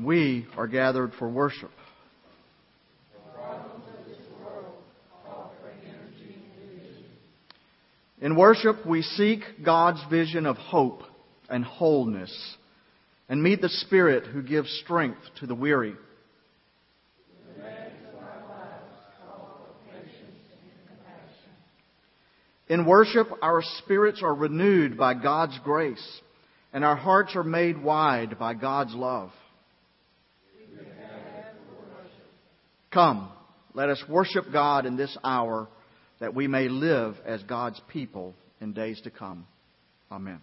and we are gathered for worship. In worship, we seek God's vision of hope and wholeness and meet the Spirit who gives strength to the weary. In worship, our spirits are renewed by God's grace, and our hearts are made wide by God's love. Come, let us worship God in this hour that we may live as God's people in days to come. Amen.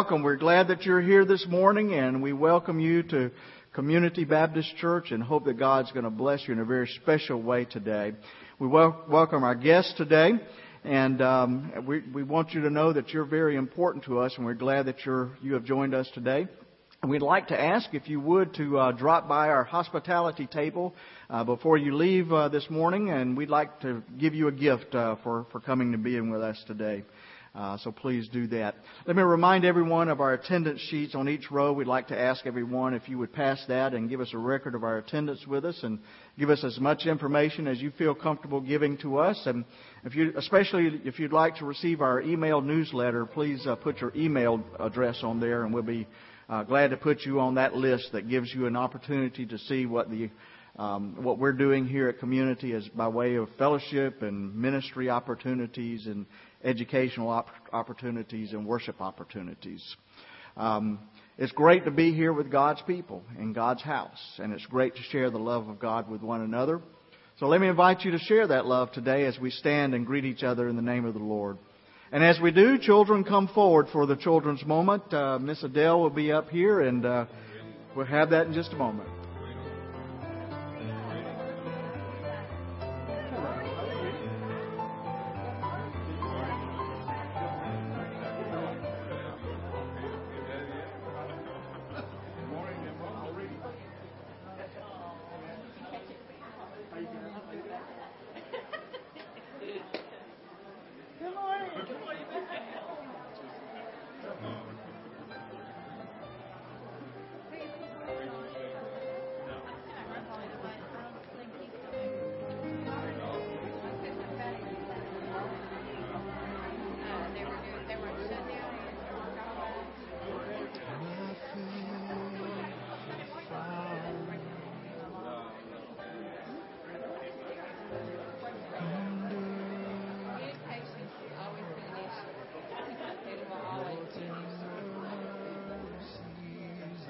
Welcome. We're glad that you're here this morning and we welcome you to Community Baptist Church and hope that God's going to bless you in a very special way today. We wel- welcome our guests today and um, we, we want you to know that you're very important to us and we're glad that you're, you have joined us today. We'd like to ask if you would to uh, drop by our hospitality table uh, before you leave uh, this morning, and we'd like to give you a gift uh, for for coming to being with us today. Uh, so please do that. Let me remind everyone of our attendance sheets on each row. We'd like to ask everyone if you would pass that and give us a record of our attendance with us and give us as much information as you feel comfortable giving to us. And if you, especially if you'd like to receive our email newsletter, please uh, put your email address on there and we'll be uh, glad to put you on that list that gives you an opportunity to see what the um, what we're doing here at Community is by way of fellowship and ministry opportunities and educational op- opportunities and worship opportunities. Um, it's great to be here with God's people in God's house, and it's great to share the love of God with one another. So let me invite you to share that love today as we stand and greet each other in the name of the Lord. And as we do, children come forward for the children's moment. Uh, Miss Adele will be up here, and uh, we'll have that in just a moment.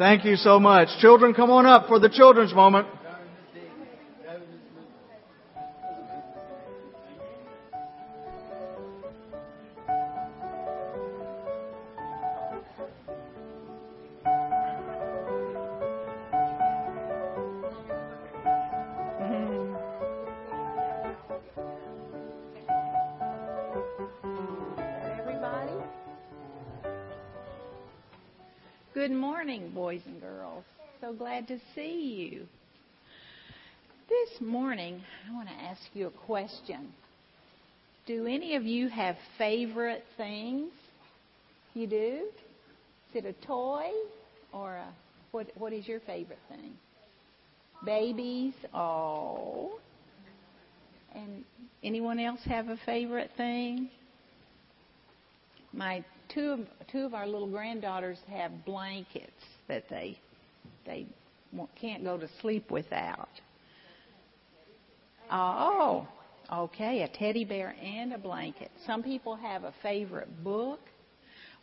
Thank you so much. Children, come on up for the children's moment. You a question. Do any of you have favorite things? You do? Is it a toy or a, what? What is your favorite thing? Babies. Oh. And anyone else have a favorite thing? My two of, two of our little granddaughters have blankets that they they can't go to sleep without. Oh, Okay, a teddy bear and a blanket. Some people have a favorite book.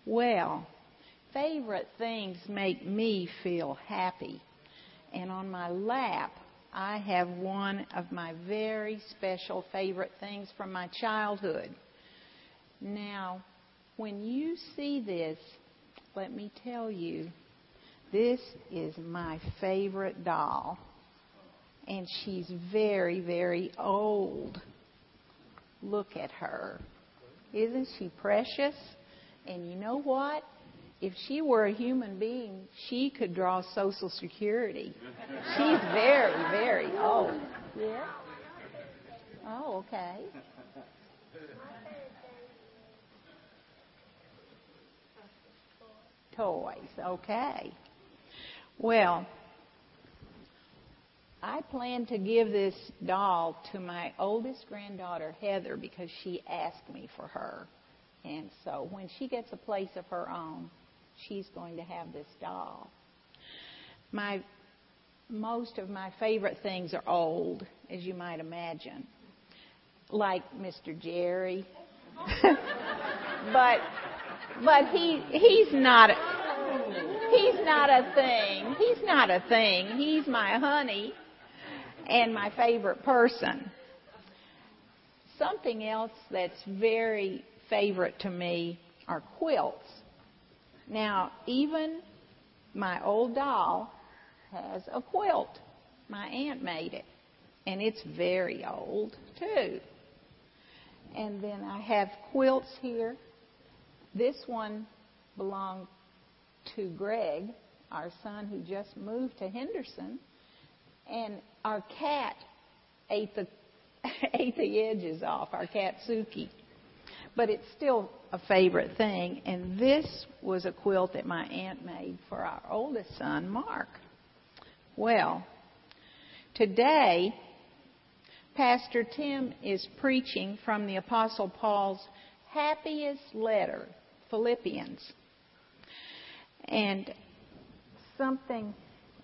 Well, favorite things make me feel happy. And on my lap, I have one of my very special favorite things from my childhood. Now, when you see this, let me tell you, this is my favorite doll. And she's very, very old. Look at her. Isn't she precious? And you know what? If she were a human being, she could draw Social Security. She's very, very old. Yeah? Oh, okay. Toys, okay. Well, I plan to give this doll to my oldest granddaughter, Heather, because she asked me for her. And so when she gets a place of her own, she's going to have this doll. My most of my favorite things are old, as you might imagine, like Mr. Jerry. but but he he's not he's not a thing. He's not a thing. He's my honey and my favorite person. Something else that's very favorite to me are quilts. Now, even my old doll has a quilt. My aunt made it, and it's very old, too. And then I have quilts here. This one belonged to Greg, our son who just moved to Henderson, and our cat ate the ate the edges off. Our cat Suki, but it's still a favorite thing. And this was a quilt that my aunt made for our oldest son, Mark. Well, today Pastor Tim is preaching from the Apostle Paul's happiest letter, Philippians. And something,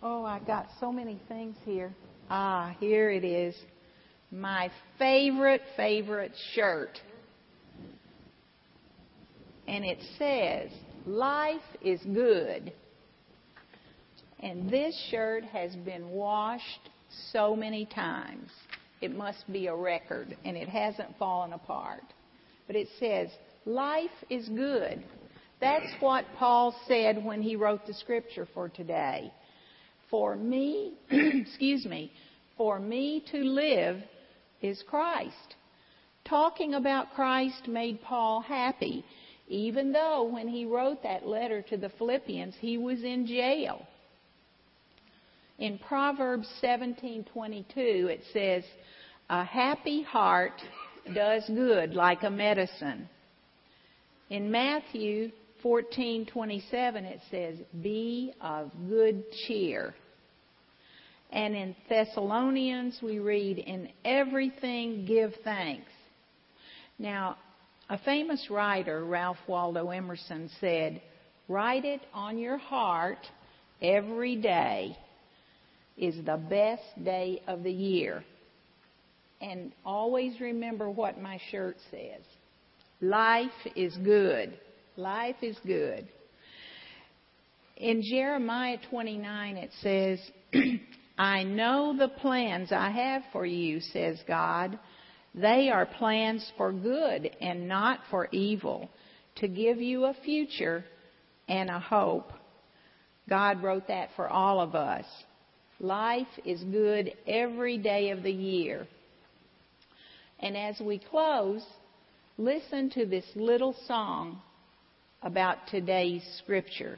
oh, I got so many things here. Ah, here it is. My favorite, favorite shirt. And it says, Life is good. And this shirt has been washed so many times. It must be a record, and it hasn't fallen apart. But it says, Life is good. That's what Paul said when he wrote the scripture for today. For me, excuse me, for me to live is Christ. Talking about Christ made Paul happy, even though when he wrote that letter to the Philippians, he was in jail. In Proverbs 17:22 it says, "A happy heart does good like a medicine." In Matthew 14:27 it says, "Be of good cheer." And in Thessalonians we read, "In everything give thanks." Now, a famous writer, Ralph Waldo Emerson, said, "Write it on your heart every day is the best day of the year." And always remember what my shirt says. Life is good. Life is good. In Jeremiah 29, it says, I know the plans I have for you, says God. They are plans for good and not for evil, to give you a future and a hope. God wrote that for all of us. Life is good every day of the year. And as we close, listen to this little song about today's scripture.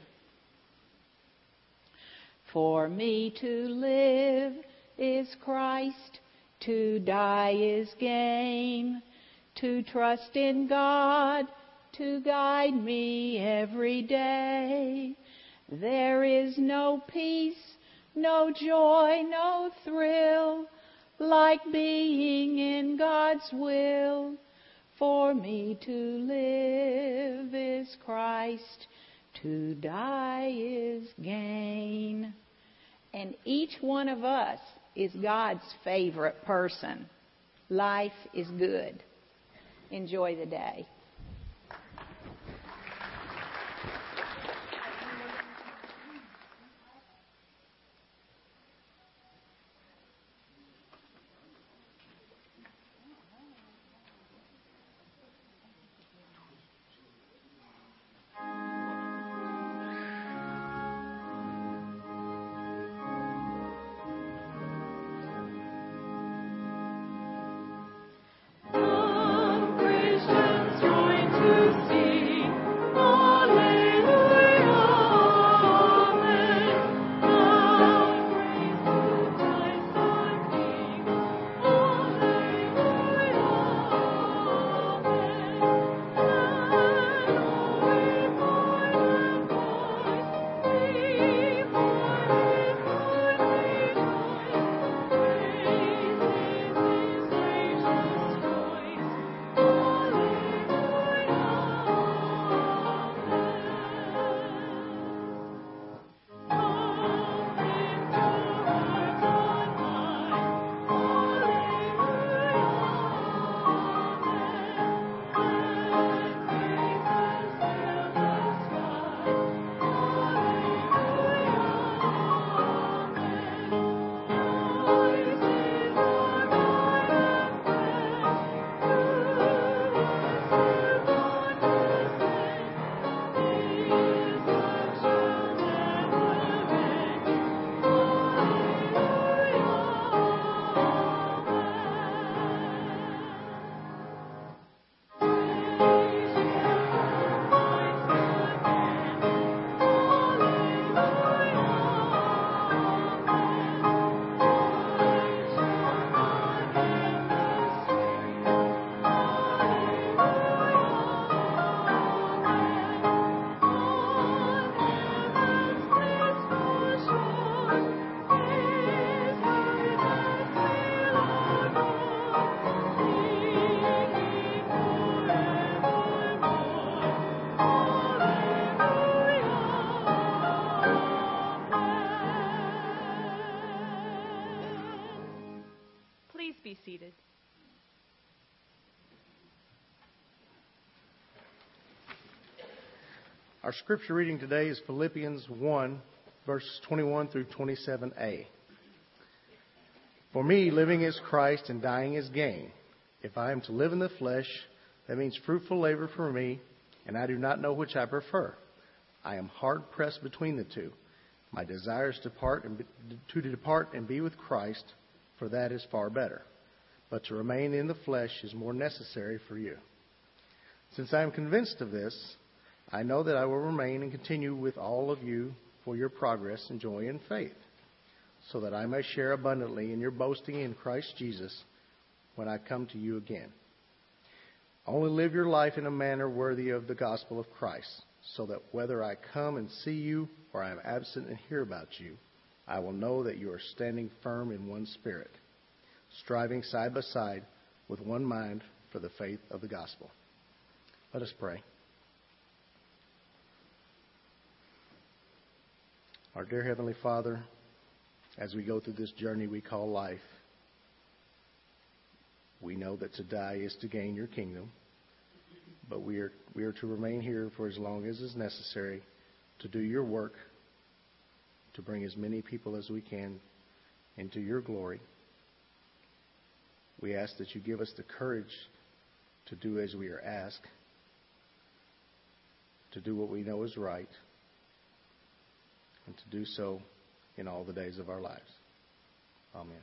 For me to live is Christ, to die is gain, to trust in God, to guide me every day. There is no peace, no joy, no thrill, like being in God's will. For me to live is Christ, to die is gain. And each one of us is God's favorite person. Life is good. Enjoy the day. Our scripture reading today is Philippians 1, verses 21 through 27a. For me, living is Christ and dying is gain. If I am to live in the flesh, that means fruitful labor for me, and I do not know which I prefer. I am hard pressed between the two. My desire is to depart and be, to depart and be with Christ, for that is far better. But to remain in the flesh is more necessary for you. Since I am convinced of this, I know that I will remain and continue with all of you for your progress and joy in faith, so that I may share abundantly in your boasting in Christ Jesus when I come to you again. Only live your life in a manner worthy of the gospel of Christ, so that whether I come and see you or I am absent and hear about you, I will know that you are standing firm in one spirit, striving side by side with one mind for the faith of the gospel. Let us pray. Our dear Heavenly Father, as we go through this journey we call life, we know that to die is to gain your kingdom, but we are, we are to remain here for as long as is necessary to do your work, to bring as many people as we can into your glory. We ask that you give us the courage to do as we are asked, to do what we know is right and to do so in all the days of our lives. Amen.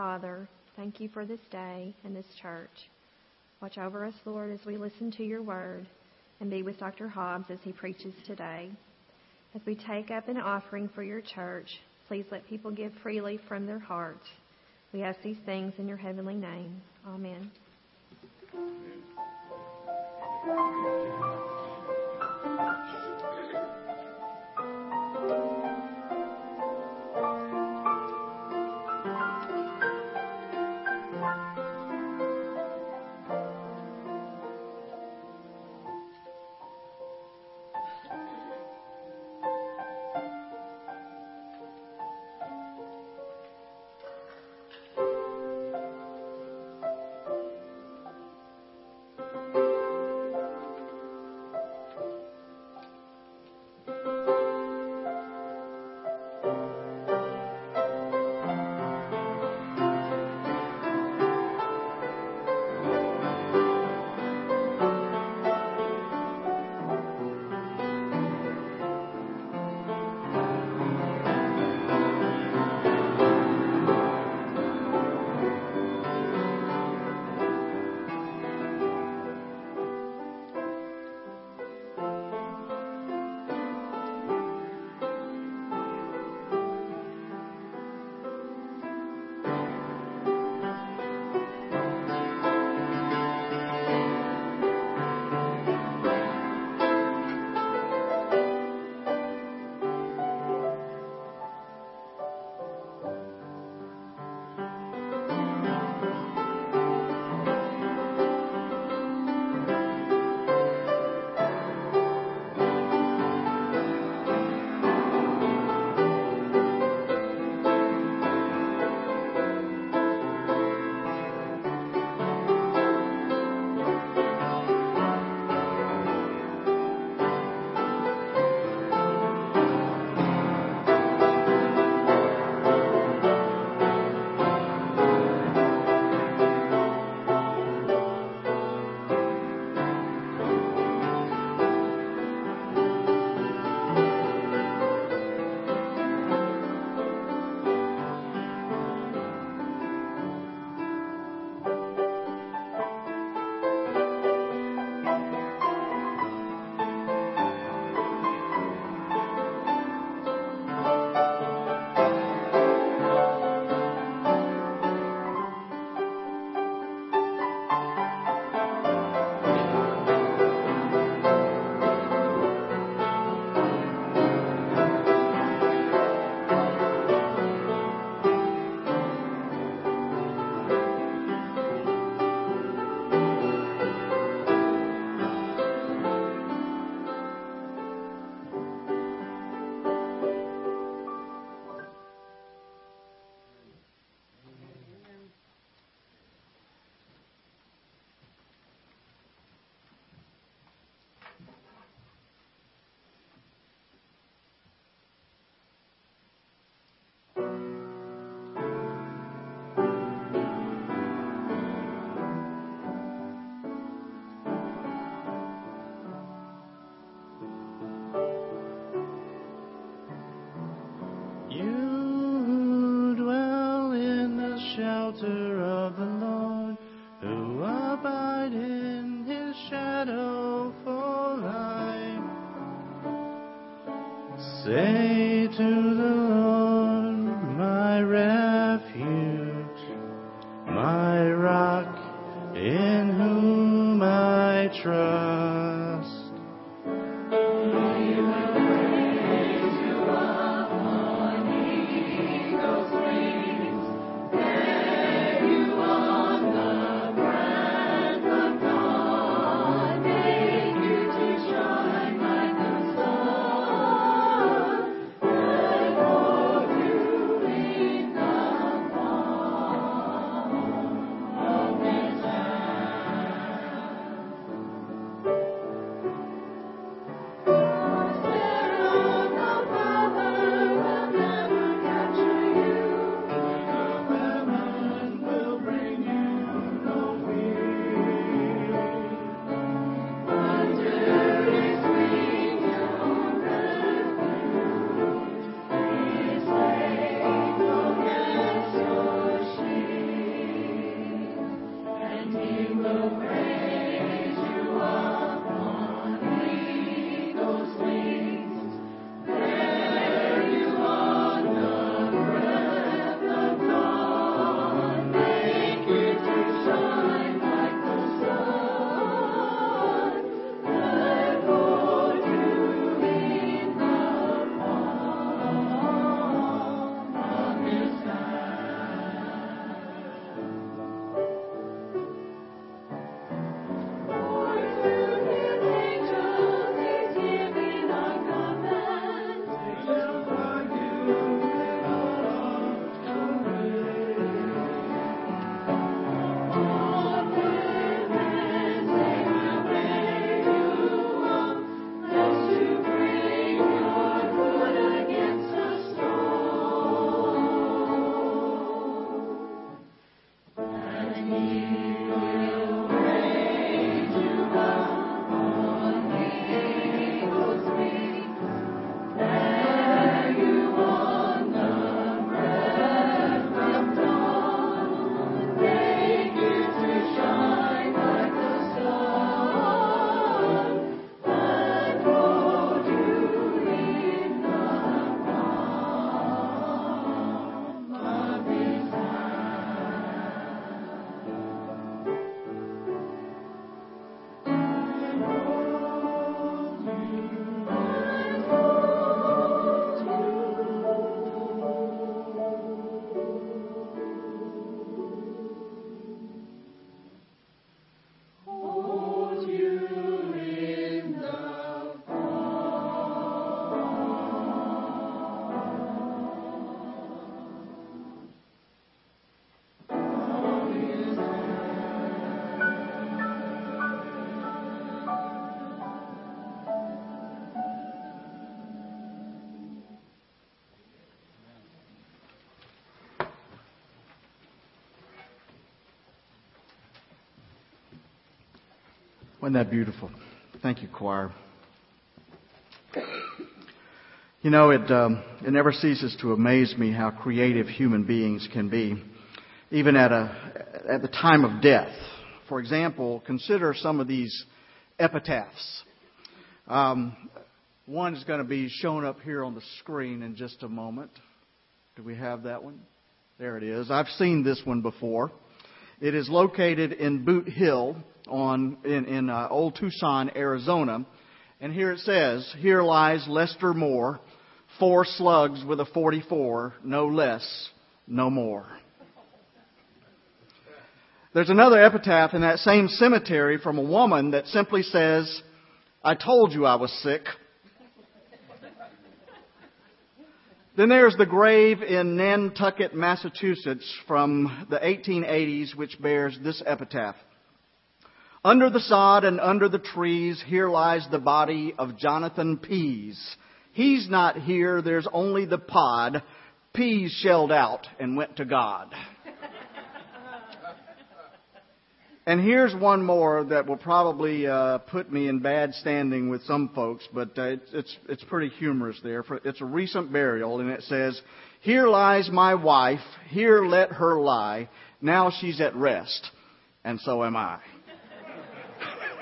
Father, thank you for this day and this church. Watch over us, Lord, as we listen to your word, and be with Dr. Hobbs as he preaches today. As we take up an offering for your church, please let people give freely from their hearts. We ask these things in your heavenly name. Amen. Amen. Say to the Wasn't that beautiful? Thank you, choir. You know, it, um, it never ceases to amaze me how creative human beings can be, even at, a, at the time of death. For example, consider some of these epitaphs. Um, one is going to be shown up here on the screen in just a moment. Do we have that one? There it is. I've seen this one before. It is located in Boot Hill on in, in uh, Old Tucson, Arizona. And here it says, "Here lies Lester Moore, four slugs with a 44, no less, no more." There's another epitaph in that same cemetery from a woman that simply says, "I told you I was sick." Then there's the grave in Nantucket, Massachusetts from the 1880s, which bears this epitaph. Under the sod and under the trees, here lies the body of Jonathan Pease. He's not here, there's only the pod. Pease shelled out and went to God. And here's one more that will probably uh, put me in bad standing with some folks, but uh, it's, it's, it's pretty humorous there. It's a recent burial, and it says, "Here lies my wife. Here let her lie. Now she's at rest, and so am I."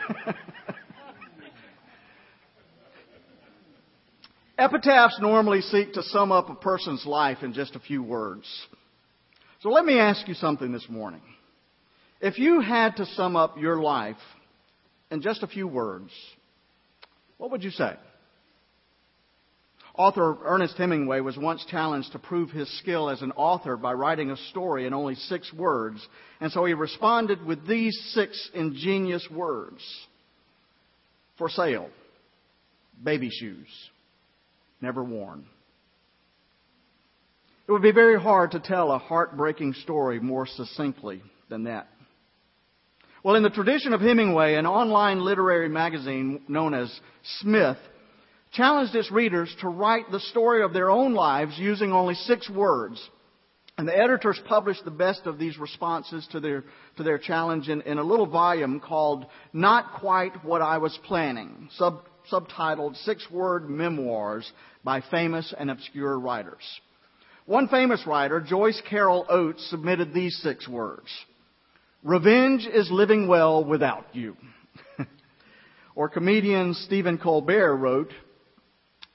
Epitaphs normally seek to sum up a person's life in just a few words. So let me ask you something this morning. If you had to sum up your life in just a few words, what would you say? Author Ernest Hemingway was once challenged to prove his skill as an author by writing a story in only six words, and so he responded with these six ingenious words For sale, baby shoes, never worn. It would be very hard to tell a heartbreaking story more succinctly than that. Well, in the tradition of Hemingway, an online literary magazine known as Smith challenged its readers to write the story of their own lives using only six words. And the editors published the best of these responses to their, to their challenge in, in a little volume called Not Quite What I Was Planning, sub, subtitled Six Word Memoirs by Famous and Obscure Writers. One famous writer, Joyce Carol Oates, submitted these six words. Revenge is living well without you. or comedian Stephen Colbert wrote,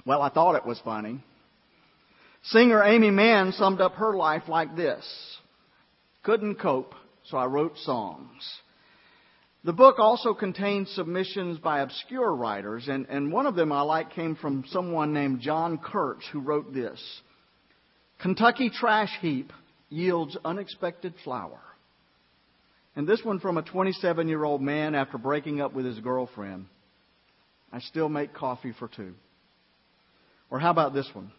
Well, I thought it was funny. Singer Aimee Mann summed up her life like this Couldn't cope, so I wrote songs. The book also contains submissions by obscure writers, and, and one of them I like came from someone named John Kurtz, who wrote this Kentucky trash heap yields unexpected flower. And this one from a 27 year old man after breaking up with his girlfriend. I still make coffee for two. Or how about this one?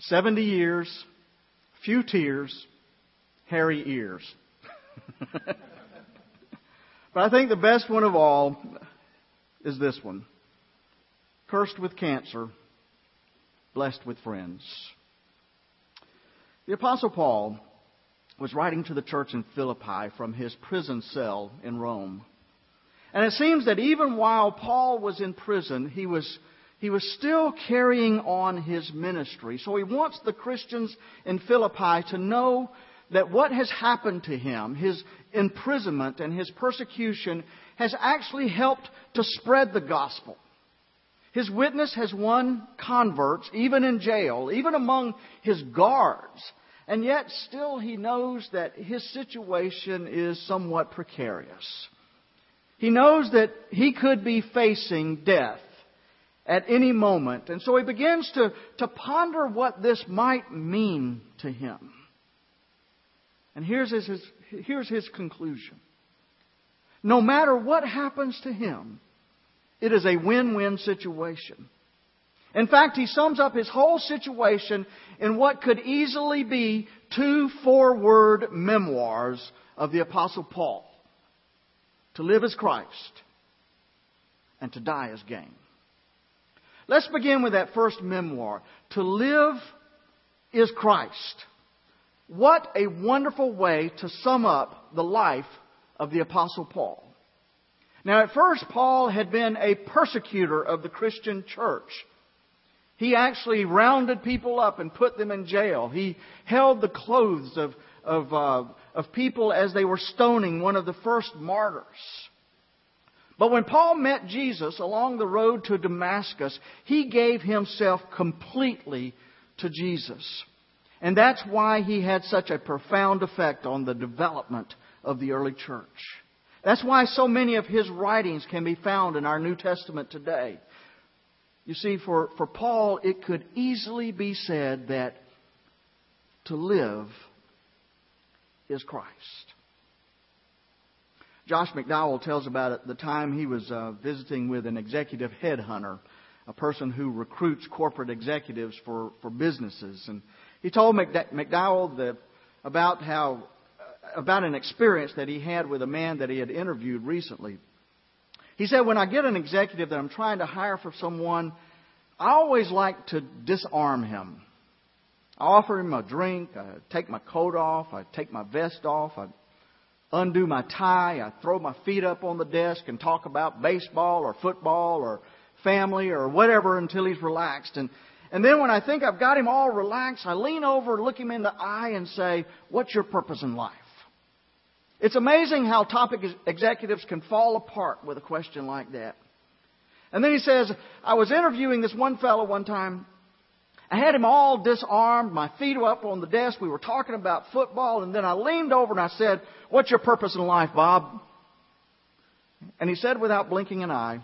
70 years, few tears, hairy ears. but I think the best one of all is this one. Cursed with cancer, blessed with friends. The Apostle Paul was writing to the church in Philippi from his prison cell in Rome. And it seems that even while Paul was in prison, he was, he was still carrying on his ministry. So he wants the Christians in Philippi to know that what has happened to him, his imprisonment and his persecution, has actually helped to spread the gospel. His witness has won converts, even in jail, even among his guards. And yet, still, he knows that his situation is somewhat precarious. He knows that he could be facing death at any moment. And so he begins to, to ponder what this might mean to him. And here's his, here's his conclusion. No matter what happens to him, it is a win-win situation. In fact, he sums up his whole situation in what could easily be two four word memoirs of the Apostle Paul To live as Christ and to die as gain. Let's begin with that first memoir. To live is Christ. What a wonderful way to sum up the life of the Apostle Paul. Now, at first, Paul had been a persecutor of the Christian church. He actually rounded people up and put them in jail. He held the clothes of, of, uh, of people as they were stoning one of the first martyrs. But when Paul met Jesus along the road to Damascus, he gave himself completely to Jesus. And that's why he had such a profound effect on the development of the early church. That's why so many of his writings can be found in our New Testament today. You see, for, for Paul, it could easily be said that to live is Christ. Josh McDowell tells about it the time he was uh, visiting with an executive headhunter, a person who recruits corporate executives for, for businesses. And he told McDowell that, about how about an experience that he had with a man that he had interviewed recently. He said, When I get an executive that I'm trying to hire for someone, I always like to disarm him. I offer him a drink, I take my coat off, I take my vest off, I undo my tie, I throw my feet up on the desk and talk about baseball or football or family or whatever until he's relaxed. And, and then when I think I've got him all relaxed, I lean over, look him in the eye, and say, What's your purpose in life? It's amazing how top executives can fall apart with a question like that. And then he says, I was interviewing this one fellow one time. I had him all disarmed. My feet were up on the desk. We were talking about football. And then I leaned over and I said, What's your purpose in life, Bob? And he said without blinking an eye,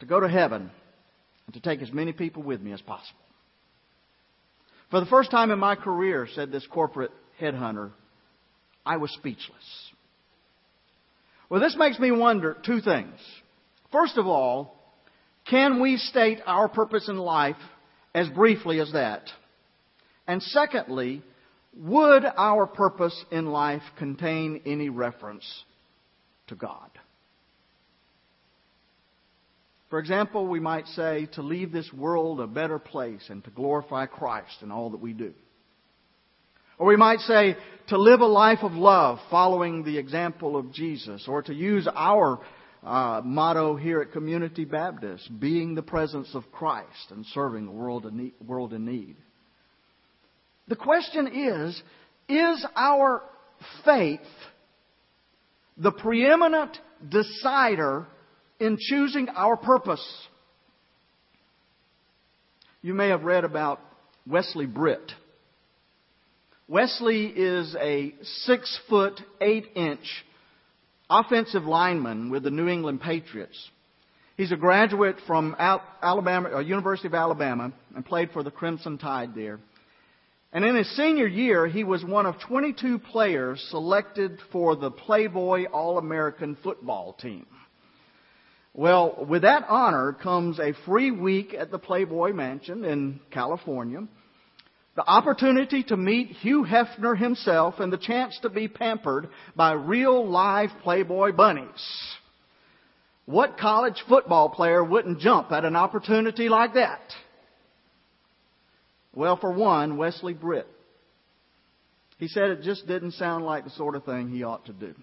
To go to heaven and to take as many people with me as possible. For the first time in my career, said this corporate headhunter, I was speechless. Well, this makes me wonder two things. First of all, can we state our purpose in life as briefly as that? And secondly, would our purpose in life contain any reference to God? For example, we might say to leave this world a better place and to glorify Christ in all that we do. Or we might say to live a life of love following the example of Jesus. Or to use our uh, motto here at Community Baptist, being the presence of Christ and serving a world in need. World in need. The question is, is our faith the preeminent decider in choosing our purpose? You may have read about Wesley Britt. Wesley is a six foot, eight inch offensive lineman with the New England Patriots. He's a graduate from Alabama, uh, University of Alabama and played for the Crimson Tide there. And in his senior year, he was one of 22 players selected for the Playboy All-American football team. Well, with that honor comes a free week at the Playboy Mansion in California the opportunity to meet Hugh Hefner himself and the chance to be pampered by real live Playboy bunnies. What college football player wouldn't jump at an opportunity like that? Well, for one, Wesley Britt. He said it just didn't sound like the sort of thing he ought to do.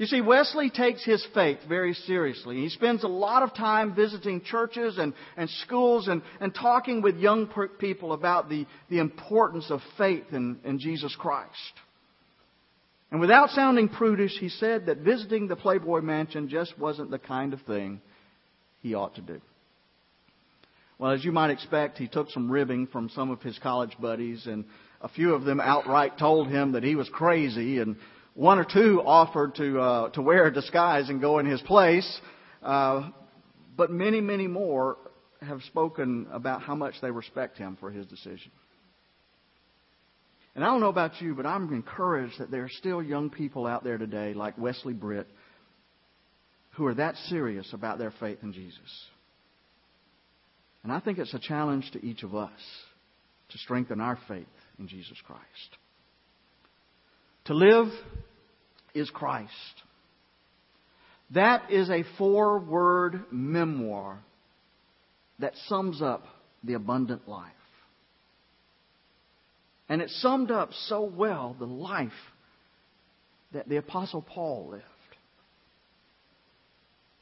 You see, Wesley takes his faith very seriously. He spends a lot of time visiting churches and, and schools and, and talking with young people about the, the importance of faith in, in Jesus Christ. And without sounding prudish, he said that visiting the Playboy Mansion just wasn't the kind of thing he ought to do. Well, as you might expect, he took some ribbing from some of his college buddies, and a few of them outright told him that he was crazy and one or two offered to, uh, to wear a disguise and go in his place. Uh, but many, many more have spoken about how much they respect him for his decision. And I don't know about you, but I'm encouraged that there are still young people out there today, like Wesley Britt, who are that serious about their faith in Jesus. And I think it's a challenge to each of us to strengthen our faith in Jesus Christ. To live is Christ. That is a four word memoir that sums up the abundant life. And it summed up so well the life that the Apostle Paul lived.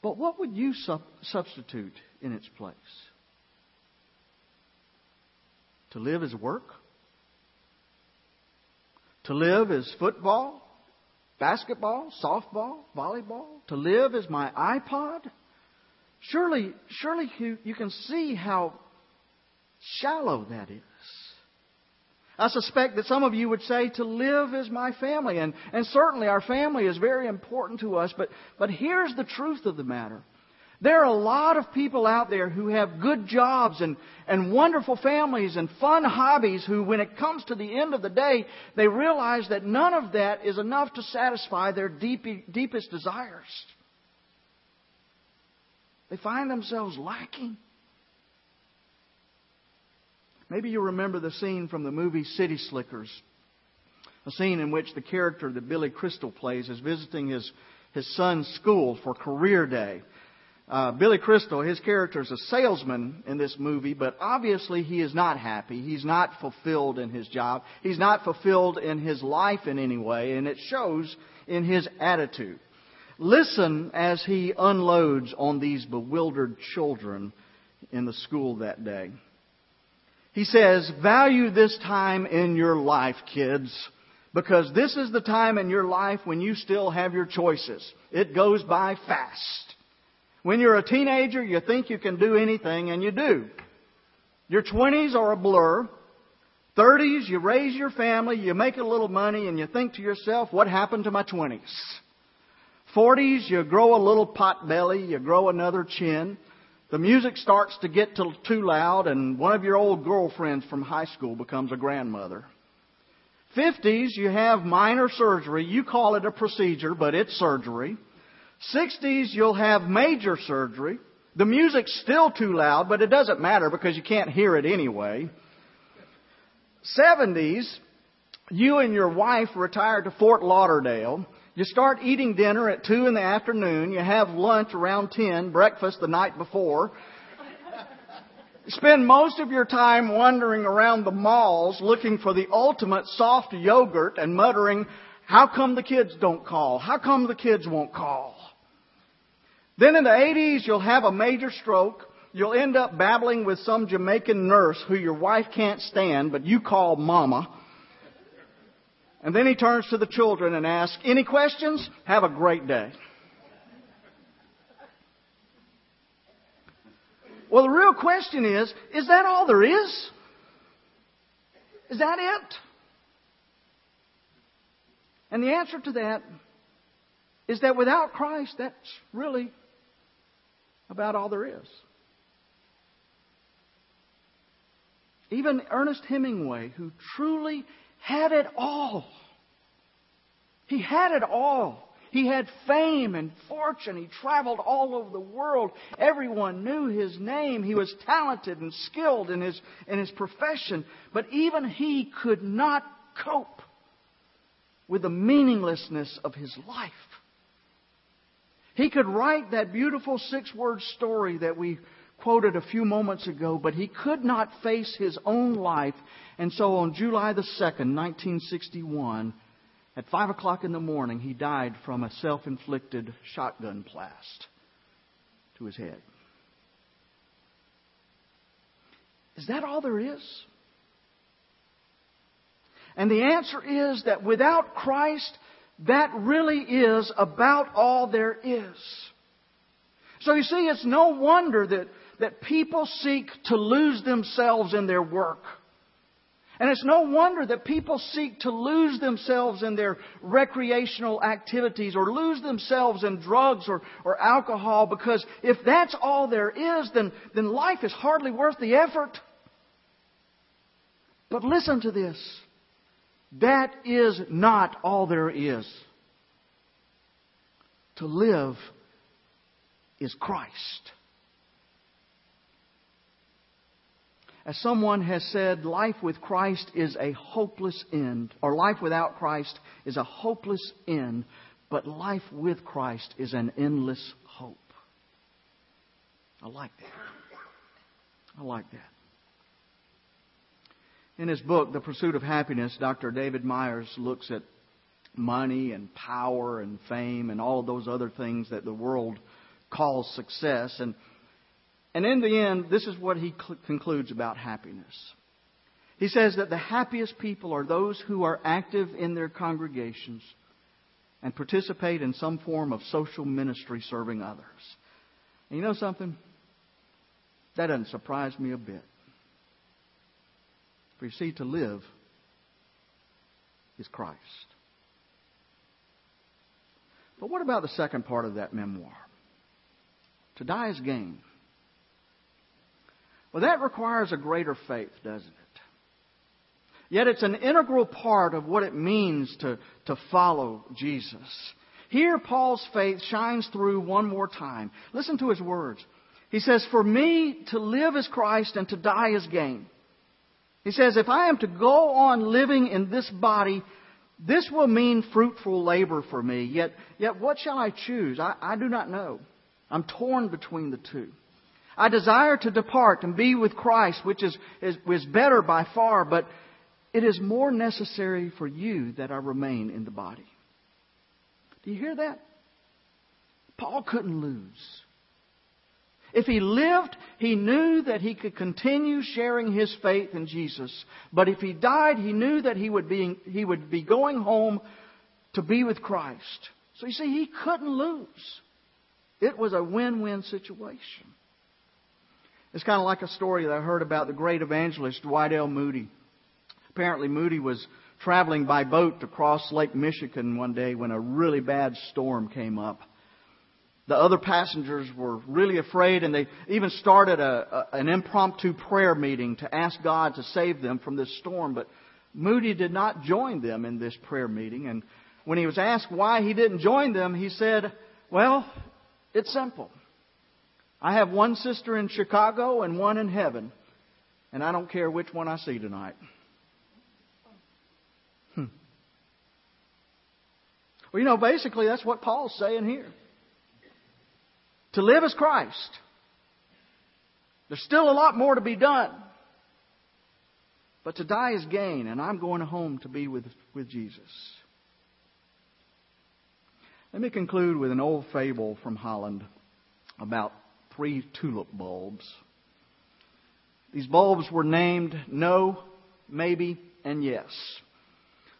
But what would you sub- substitute in its place? To live is work? To live is football, basketball, softball, volleyball? To live is my iPod? Surely, surely you, you can see how shallow that is. I suspect that some of you would say to live is my family, and, and certainly our family is very important to us, but, but here's the truth of the matter. There are a lot of people out there who have good jobs and, and wonderful families and fun hobbies who, when it comes to the end of the day, they realize that none of that is enough to satisfy their deep, deepest desires. They find themselves lacking. Maybe you remember the scene from the movie City Slickers, a scene in which the character that Billy Crystal plays is visiting his, his son's school for career day. Uh, Billy Crystal, his character is a salesman in this movie, but obviously he is not happy. He's not fulfilled in his job. He's not fulfilled in his life in any way, and it shows in his attitude. Listen as he unloads on these bewildered children in the school that day. He says, value this time in your life, kids, because this is the time in your life when you still have your choices. It goes by fast. When you're a teenager, you think you can do anything, and you do. Your 20s are a blur. 30s, you raise your family, you make a little money, and you think to yourself, what happened to my 20s? 40s, you grow a little pot belly, you grow another chin. The music starts to get too loud, and one of your old girlfriends from high school becomes a grandmother. 50s, you have minor surgery. You call it a procedure, but it's surgery. 60s, you'll have major surgery. The music's still too loud, but it doesn't matter because you can't hear it anyway. 70s, you and your wife retire to Fort Lauderdale. You start eating dinner at 2 in the afternoon. You have lunch around 10, breakfast the night before. Spend most of your time wandering around the malls looking for the ultimate soft yogurt and muttering, how come the kids don't call? How come the kids won't call? Then in the 80s, you'll have a major stroke. You'll end up babbling with some Jamaican nurse who your wife can't stand, but you call mama. And then he turns to the children and asks, Any questions? Have a great day. Well, the real question is is that all there is? Is that it? And the answer to that is that without Christ, that's really about all there is. Even Ernest Hemingway, who truly had it all. He had it all. He had fame and fortune. He traveled all over the world. Everyone knew his name. He was talented and skilled in his, in his profession. But even he could not cope with the meaninglessness of his life. He could write that beautiful six word story that we quoted a few moments ago, but he could not face his own life. And so on July the 2nd, 1961, at 5 o'clock in the morning, he died from a self inflicted shotgun blast to his head. Is that all there is? And the answer is that without Christ, that really is about all there is. So you see, it's no wonder that that people seek to lose themselves in their work. And it's no wonder that people seek to lose themselves in their recreational activities or lose themselves in drugs or, or alcohol because if that's all there is, then, then life is hardly worth the effort. But listen to this. That is not all there is. To live is Christ. As someone has said, life with Christ is a hopeless end, or life without Christ is a hopeless end, but life with Christ is an endless hope. I like that. I like that. In his book, The Pursuit of Happiness, Dr. David Myers looks at money and power and fame and all of those other things that the world calls success. And, and in the end, this is what he cl- concludes about happiness. He says that the happiest people are those who are active in their congregations and participate in some form of social ministry serving others. And you know something? That doesn't surprise me a bit. For you see, to live is Christ. But what about the second part of that memoir? To die is gain. Well, that requires a greater faith, doesn't it? Yet it's an integral part of what it means to, to follow Jesus. Here, Paul's faith shines through one more time. Listen to his words. He says, For me to live is Christ and to die is gain. He says, If I am to go on living in this body, this will mean fruitful labor for me. Yet, yet what shall I choose? I, I do not know. I'm torn between the two. I desire to depart and be with Christ, which is, is, is better by far, but it is more necessary for you that I remain in the body. Do you hear that? Paul couldn't lose. If he lived, he knew that he could continue sharing his faith in Jesus. But if he died, he knew that he would be, he would be going home to be with Christ. So you see, he couldn't lose. It was a win-win situation. It's kind of like a story that I heard about the great evangelist Dwight L. Moody. Apparently, Moody was traveling by boat to cross Lake Michigan one day when a really bad storm came up. The other passengers were really afraid, and they even started a, a, an impromptu prayer meeting to ask God to save them from this storm. But Moody did not join them in this prayer meeting. And when he was asked why he didn't join them, he said, Well, it's simple. I have one sister in Chicago and one in heaven, and I don't care which one I see tonight. Hmm. Well, you know, basically that's what Paul's saying here. To live as Christ. There's still a lot more to be done. But to die is gain, and I'm going home to be with, with Jesus. Let me conclude with an old fable from Holland about three tulip bulbs. These bulbs were named No, Maybe, and Yes.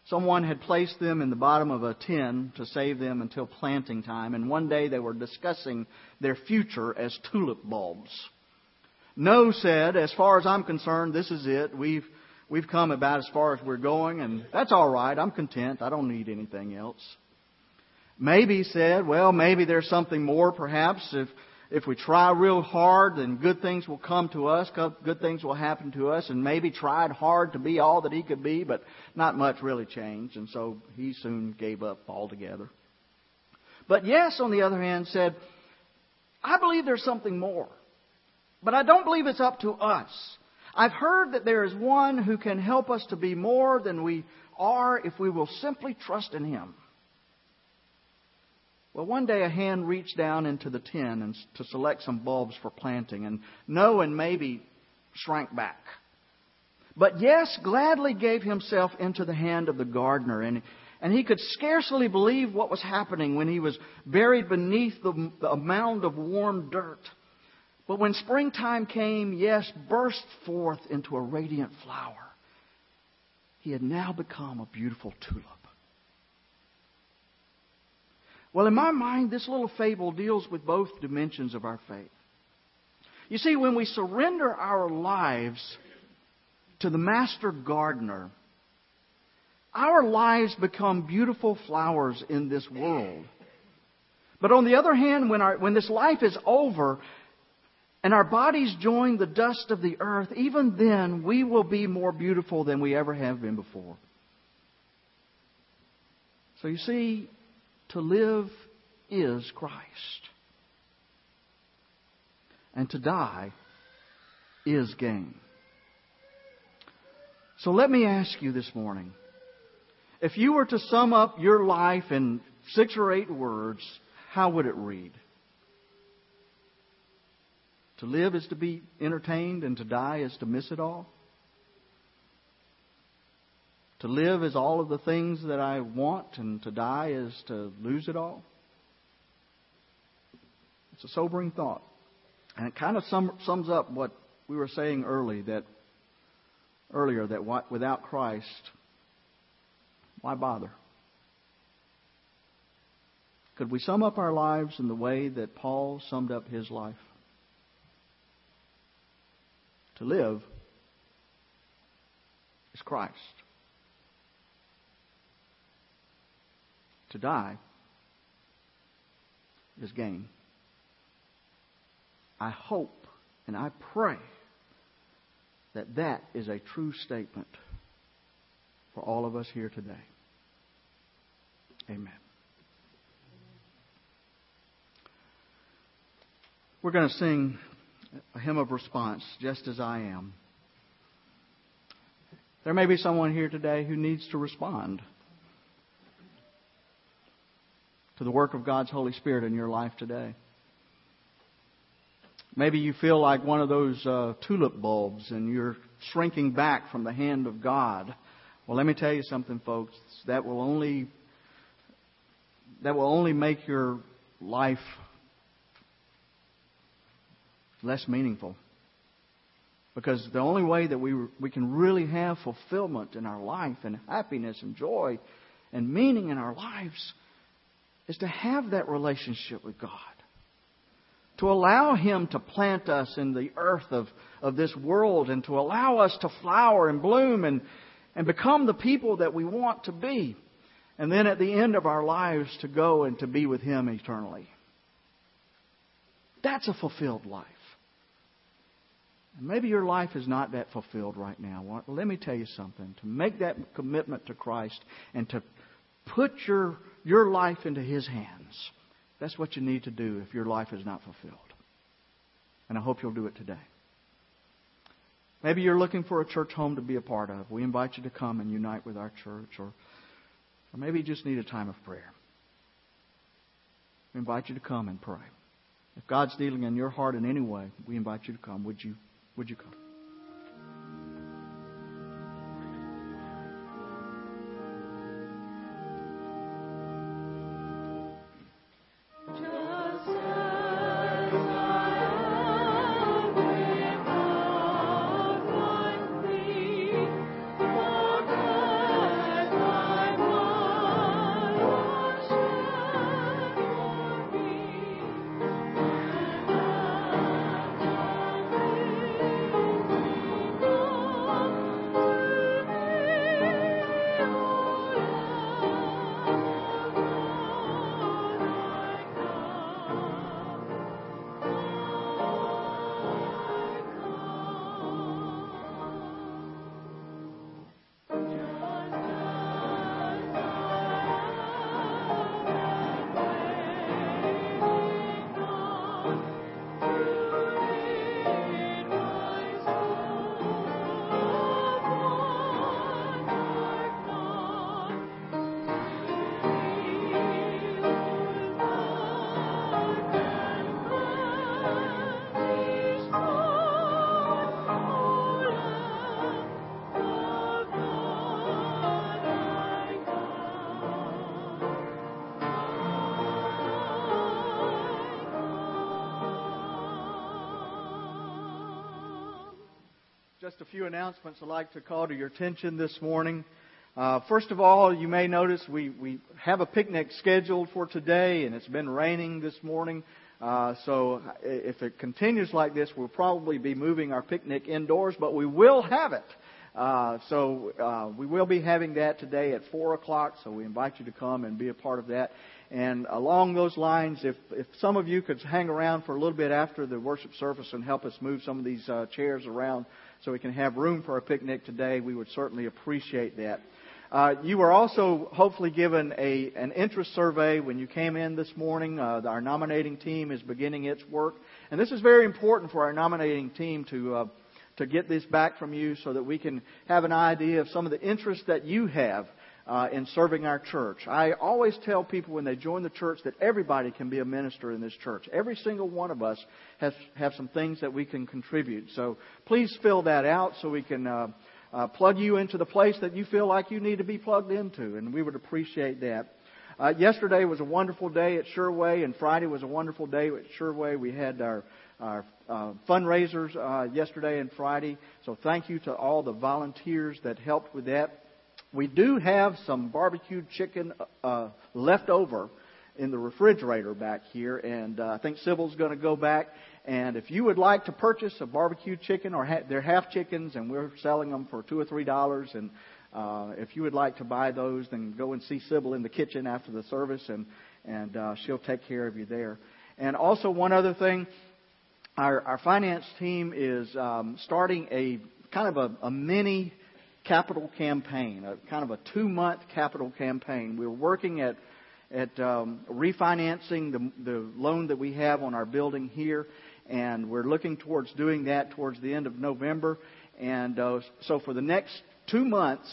Someone had placed them in the bottom of a tin to save them until planting time, and one day they were discussing their future as tulip bulbs. No said, as far as I'm concerned, this is it. We've, we've come about as far as we're going, and that's all right. I'm content. I don't need anything else. Maybe said, well, maybe there's something more perhaps. If, if we try real hard, then good things will come to us, good things will happen to us, and maybe tried hard to be all that he could be, but not much really changed, and so he soon gave up altogether. But yes, on the other hand, said, I believe there's something more, but I don't believe it's up to us. I've heard that there is one who can help us to be more than we are if we will simply trust in him. Well, one day a hand reached down into the tin and to select some bulbs for planting, and no and maybe shrank back. But yes, gladly gave himself into the hand of the gardener, and, and he could scarcely believe what was happening when he was buried beneath the, the mound of warm dirt. But when springtime came, yes, burst forth into a radiant flower. He had now become a beautiful tulip. Well, in my mind, this little fable deals with both dimensions of our faith. You see, when we surrender our lives to the master gardener, our lives become beautiful flowers in this world. But on the other hand, when, our, when this life is over and our bodies join the dust of the earth, even then we will be more beautiful than we ever have been before. So you see, to live is Christ. And to die is gain. So let me ask you this morning if you were to sum up your life in six or eight words, how would it read? To live is to be entertained, and to die is to miss it all? To live is all of the things that I want, and to die is to lose it all? It's a sobering thought. And it kind of sum, sums up what we were saying early that earlier that what, without Christ, why bother? Could we sum up our lives in the way that Paul summed up his life? To live is Christ. To die is gain. I hope and I pray that that is a true statement for all of us here today. Amen. We're going to sing a hymn of response, just as I am. There may be someone here today who needs to respond to the work of God's Holy Spirit in your life today. Maybe you feel like one of those uh, tulip bulbs and you're shrinking back from the hand of God. Well, let me tell you something, folks. That will only that will only make your life less meaningful. Because the only way that we, we can really have fulfillment in our life and happiness and joy and meaning in our lives is to have that relationship with God. To allow Him to plant us in the earth of, of this world and to allow us to flower and bloom and, and become the people that we want to be. And then at the end of our lives to go and to be with Him eternally. That's a fulfilled life. And maybe your life is not that fulfilled right now. Well, let me tell you something. To make that commitment to Christ and to put your, your life into His hands, that's what you need to do if your life is not fulfilled. And I hope you'll do it today. Maybe you're looking for a church home to be a part of. We invite you to come and unite with our church. Or, or maybe you just need a time of prayer. We invite you to come and pray. If God's dealing in your heart in any way, we invite you to come. Would you would you come? Few announcements I'd like to call to your attention this morning. Uh, first of all, you may notice we, we have a picnic scheduled for today, and it's been raining this morning. Uh, so if it continues like this, we'll probably be moving our picnic indoors, but we will have it. Uh, so uh, we will be having that today at four o'clock. So we invite you to come and be a part of that. And along those lines, if if some of you could hang around for a little bit after the worship service and help us move some of these uh, chairs around so we can have room for a picnic today, we would certainly appreciate that. Uh, you were also hopefully given a, an interest survey when you came in this morning. Uh, our nominating team is beginning its work, and this is very important for our nominating team to uh, to get this back from you, so that we can have an idea of some of the interests that you have uh, in serving our church. I always tell people when they join the church that everybody can be a minister in this church. Every single one of us has have some things that we can contribute. So please fill that out so we can uh, uh, plug you into the place that you feel like you need to be plugged into, and we would appreciate that. Uh, yesterday was a wonderful day at Sherway, and Friday was a wonderful day at Sherway. We had our our uh, fundraisers uh, yesterday and Friday. So thank you to all the volunteers that helped with that. We do have some barbecued chicken uh, left over in the refrigerator back here, and uh, I think Sybil's going to go back. And if you would like to purchase a barbecue chicken, or ha- they're half chickens, and we're selling them for two or three dollars, and uh, if you would like to buy those, then go and see Sybil in the kitchen after the service, and and uh, she'll take care of you there. And also one other thing, our our finance team is um, starting a kind of a, a mini capital campaign, a kind of a two month capital campaign. We're working at at um, refinancing the, the loan that we have on our building here, and we're looking towards doing that towards the end of November. And uh, so for the next two months,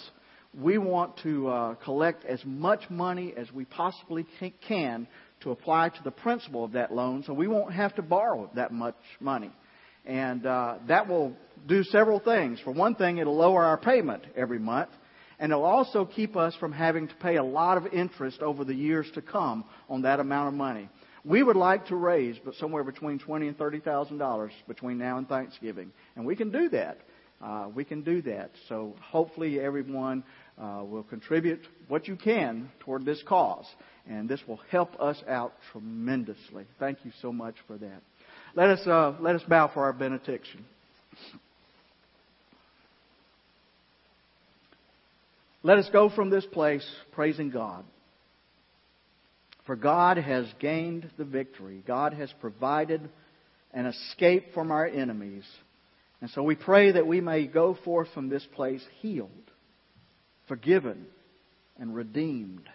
we want to uh, collect as much money as we possibly can to apply to the principal of that loan, so we won't have to borrow that much money. And uh, that will do several things. For one thing, it'll lower our payment every month and it'll also keep us from having to pay a lot of interest over the years to come on that amount of money. We would like to raise but somewhere between twenty and thirty thousand dollars between now and Thanksgiving, and we can do that. Uh, we can do that. So hopefully everyone uh, will contribute what you can toward this cause, and this will help us out tremendously. Thank you so much for that. Let us uh, let us bow for our benediction. Let us go from this place praising God. For God has gained the victory. God has provided an escape from our enemies. And so we pray that we may go forth from this place healed, forgiven, and redeemed.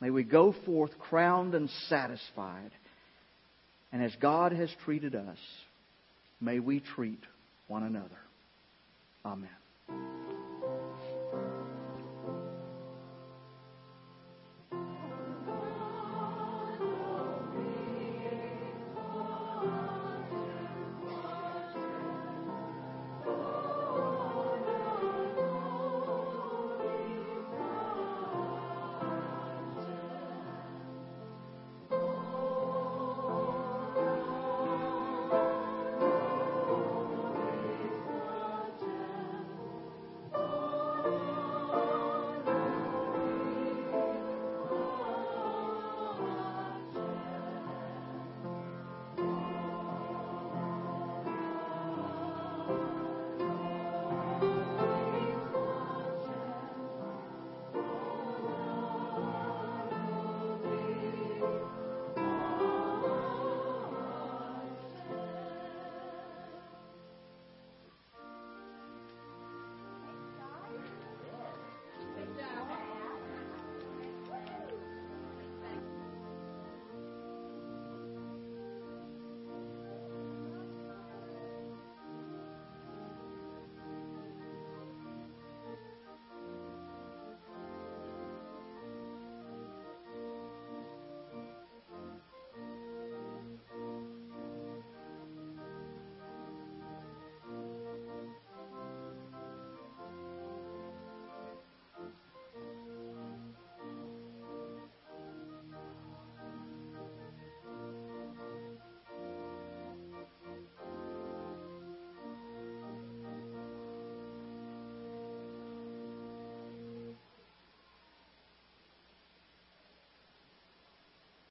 May we go forth crowned and satisfied. And as God has treated us, may we treat one another. Amen.